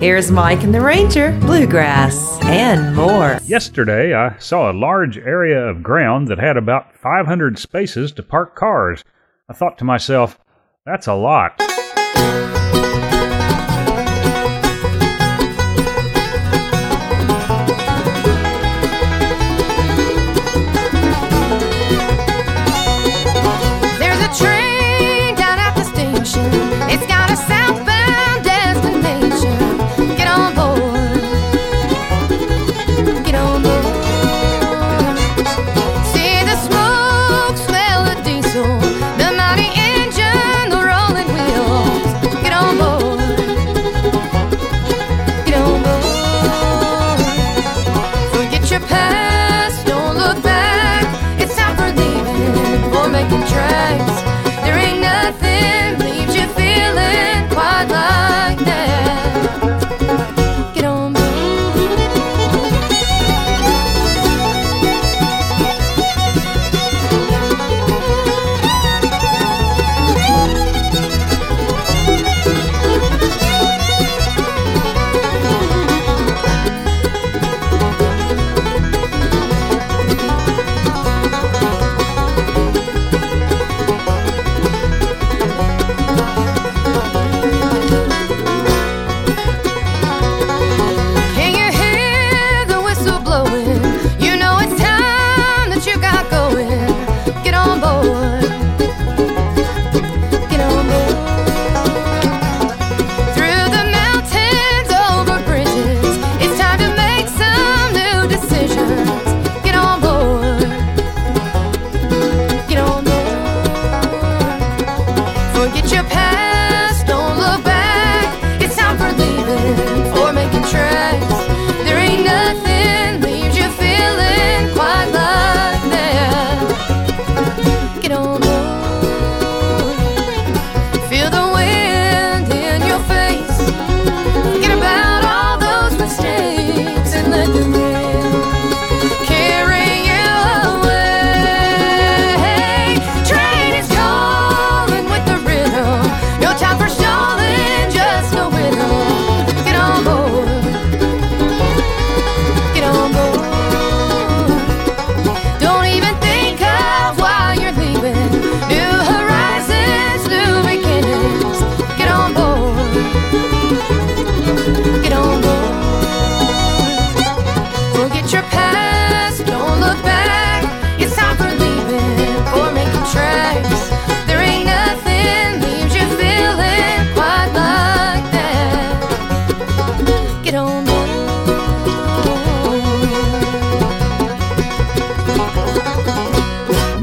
Here's Mike and the Ranger, Bluegrass, and more. Yesterday, I saw a large area of ground that had about 500 spaces to park cars. I thought to myself, that's a lot.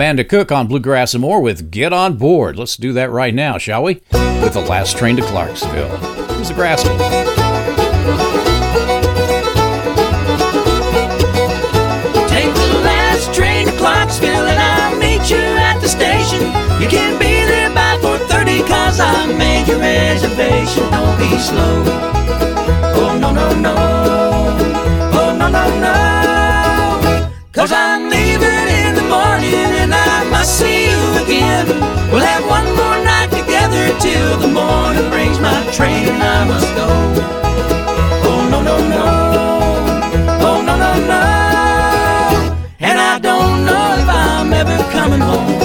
Amanda Cook on Bluegrass and More with Get On Board. Let's do that right now, shall we? With the last train to Clarksville. Here's the Grassman. Take the last train to Clarksville and I'll meet you at the station. You can be there by 4.30 cause I made your reservation. Don't be slow. Oh, no, no, no. Till the morning brings my train and I must go. Oh, no, no, no. Oh, no, no, no. And I don't know if I'm ever coming home.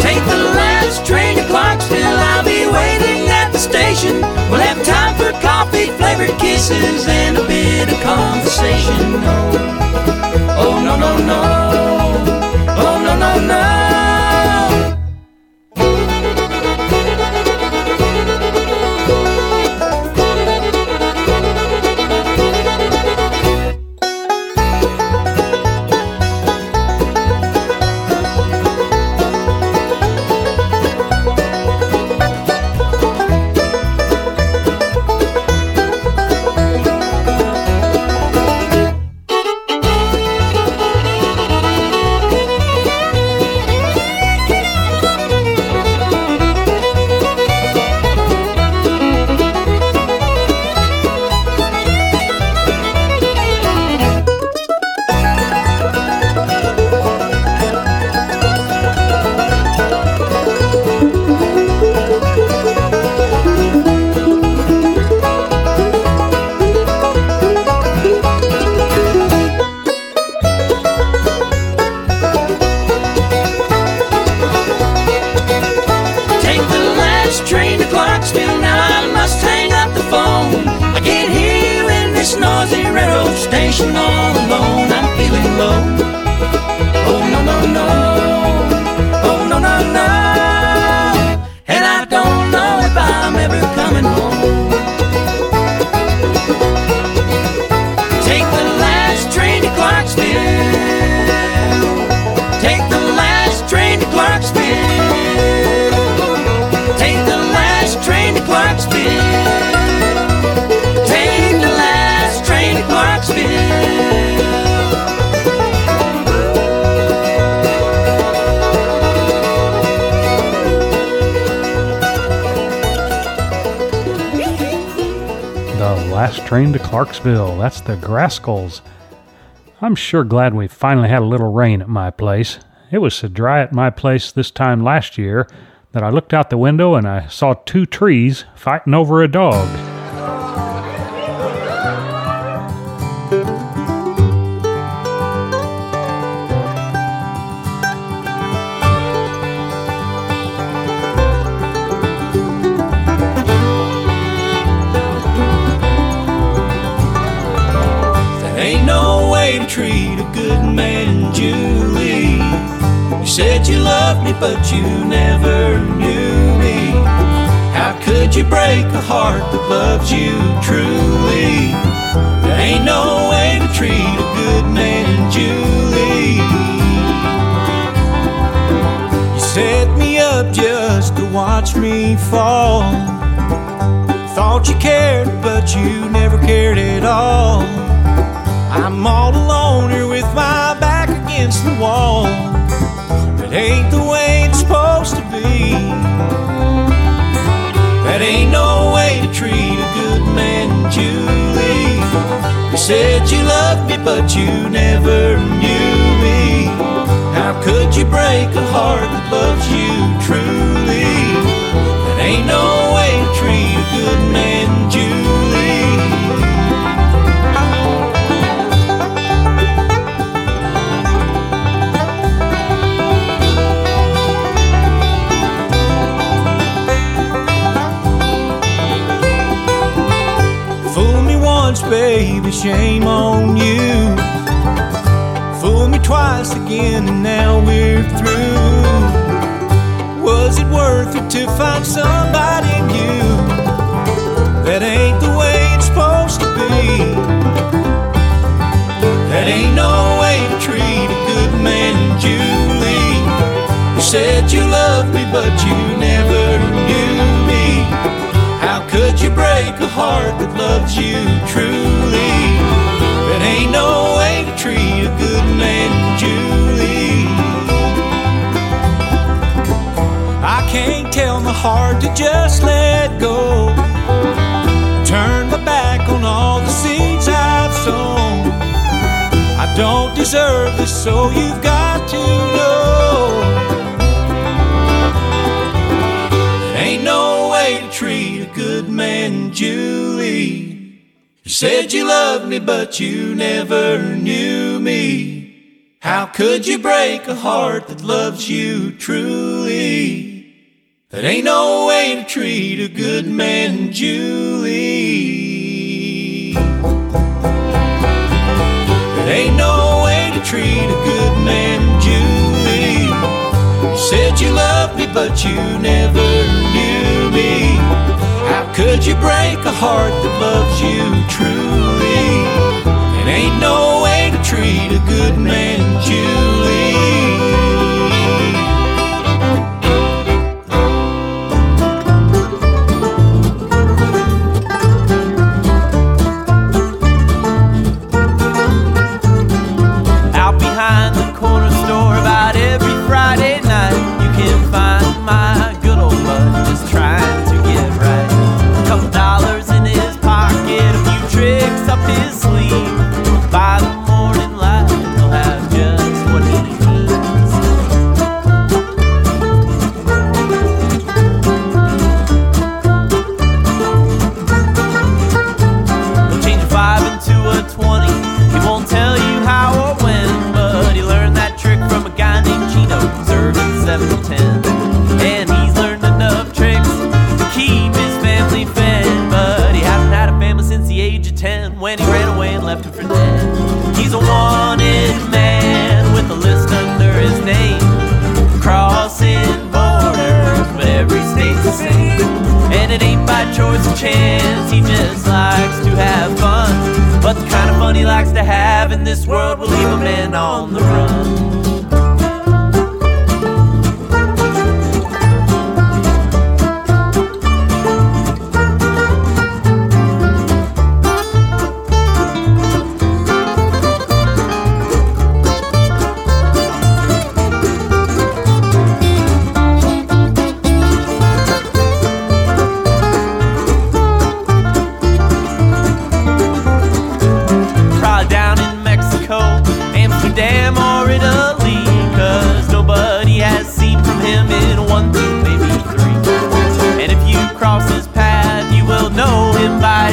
Take the last train to Clarksville. I'll be waiting at the station. We'll have time for coffee, flavored kisses, train to Clarksville. That's the Grascals. I'm sure glad we finally had a little rain at my place. It was so dry at my place this time last year that I looked out the window and I saw two trees fighting over a dog. Said you loved me, but you never knew me. How could you break a heart that loves you truly? There ain't no way to treat a good man, Julie. You set me up just to watch me fall. Thought you cared, but you never cared at all. I'm all alone here with my back against the wall. That ain't the way it's supposed to be. That ain't no way to treat a good man, Julie. You said you loved me, but you never knew me. How could you break a heart that loves you truly? That ain't no way to treat a good man, Julie. Shame on you. Fool me twice again, and now we're through. Was it worth it to find somebody new? That ain't the way it's supposed to be. That ain't no way to treat a good man, Julie. You said you loved me, but you never knew a heart that loves you truly? That ain't no way to treat a good man, Julie. I can't tell my heart to just let go. Turn my back on all the seeds I've sown. I don't deserve this, so you've got to know. Good man, Julie. You said you loved me, but you never knew me. How could you break a heart that loves you truly? That ain't no way to treat a good man, Julie. That ain't no way to treat a good man, Julie. You said you loved me, but you never knew me. Could you break a heart that loves you truly? It ain't no way to treat a good man, Julie.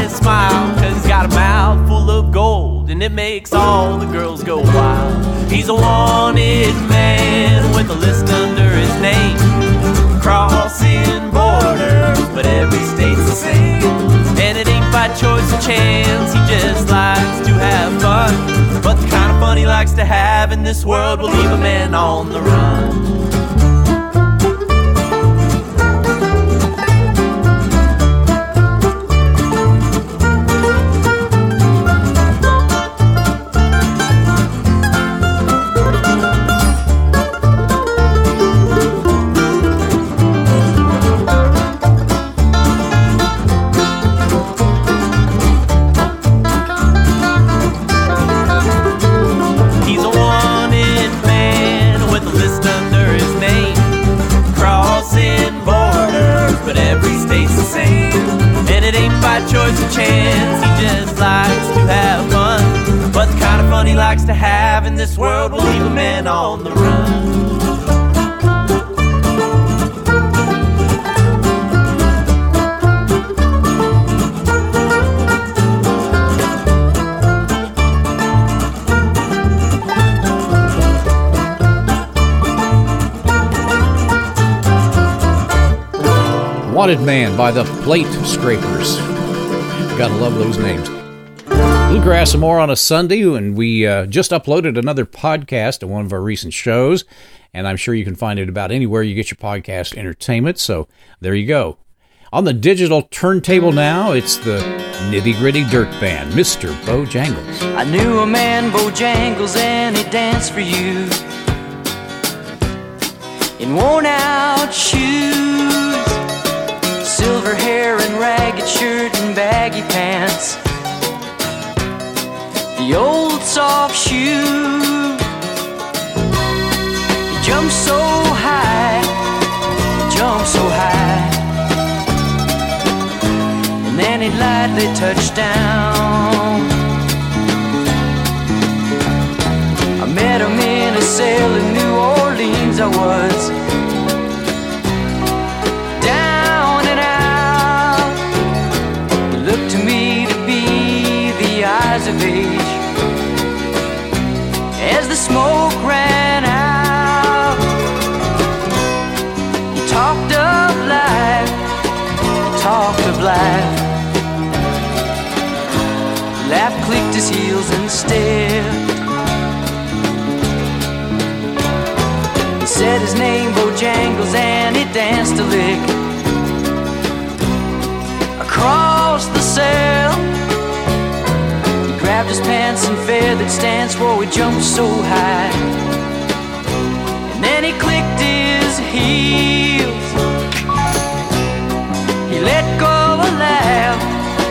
His smile. Cause he's got a mouth full of gold, and it makes all the girls go wild. He's a wanted man with a list under his name. Crossing borders, but every state's the same. And it ain't by choice or chance, he just likes to have fun. But the kind of fun he likes to have in this world will leave a man on the run. On the run. Wanted Man by the Plate Scrapers. Gotta love those names. Bluegrass and more on a Sunday, and we uh, just uploaded another podcast of one of our recent shows, and I'm sure you can find it about anywhere you get your podcast entertainment. So there you go. On the digital turntable now, it's the Nitty Gritty Dirt Band, Mr. Bojangles. I knew a man, Bojangles, and he danced for you in worn out shoes, silver hair and ragged shirt and baggy pants, the old soft shoe. He jumped so high, jumped so high, and then he lightly touched down. I met him in a cell in New Orleans. I was his heels and stared. He said his name Bojangles and he danced a lick across the cell. He grabbed his pants and feathered stance, whoa, he jumped so high. And then he clicked his heels. He let go a laugh,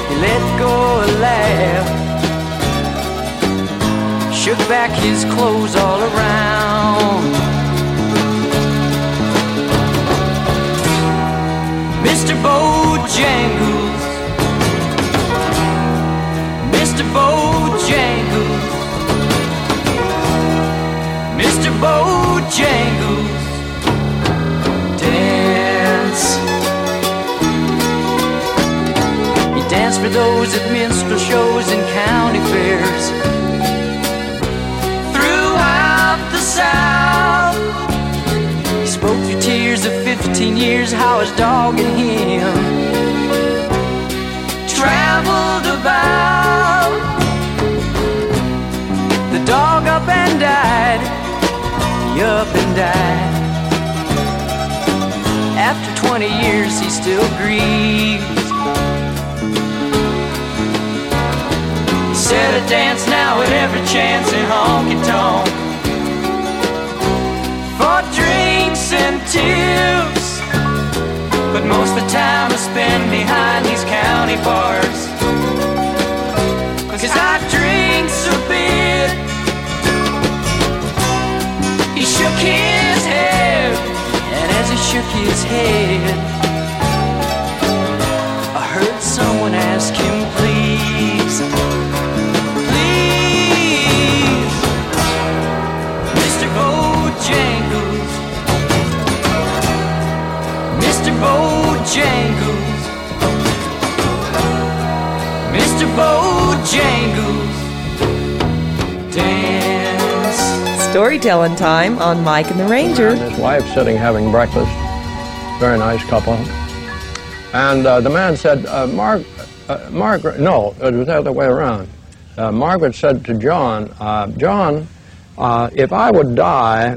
he let go a laugh. Shook back his clothes all around. 15 years, how is dogging him? Traveled about. The dog up and died. He up and died. After 20 years, he still grieves. He said a dance now at every chance in honky tonk. For drinks and tears. But most of the time I spend behind these county bars. Cause I drink a bit. He shook his head, and as he shook his head, Storytelling time on Mike and the Ranger. His wife sitting having breakfast. Very nice couple. And uh, the man said, uh, uh, Margaret, no, it was the other way around. Uh, Margaret said to John, uh, John, uh, if I would die,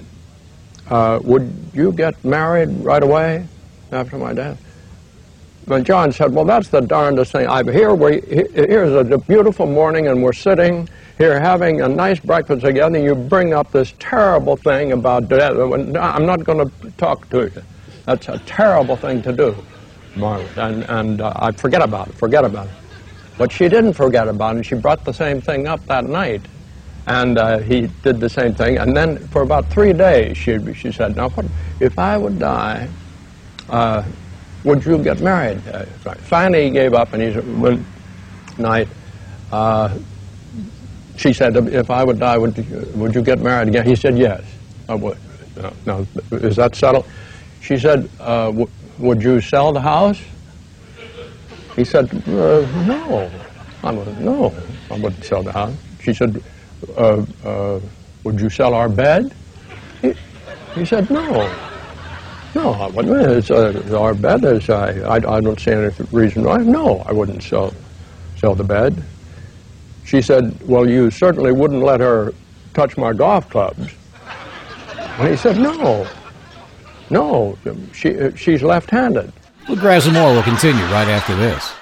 would you get married right away after my death? But John said, well, that's the darndest thing. I'm here, we, here's a beautiful morning and we're sitting here having a nice breakfast together and you bring up this terrible thing about death. I'm not going to talk to you. That's a terrible thing to do, Margaret. And, and uh, I forget about it, forget about it. But she didn't forget about it. She brought the same thing up that night. And uh, he did the same thing. And then for about three days, she, she said, now, what, if I would die, uh, would you get married? Uh, finally, he gave up, and he said, one night, uh, she said, if I would die, would you, would you get married again? He said, yes, I would. No, is that settled? She said, uh, would you sell the house? He said, uh, no. I would, no, I wouldn't sell the house. She said, uh, uh, would you sell our bed? He, he said, no. No, I wouldn't. It's, uh, our bed is, I, I, I don't see any reason why. No, I wouldn't sell, sell the bed. She said, well, you certainly wouldn't let her touch my golf clubs. And he said, no, no, she, uh, she's left-handed. Bluegrass and more will continue right after this.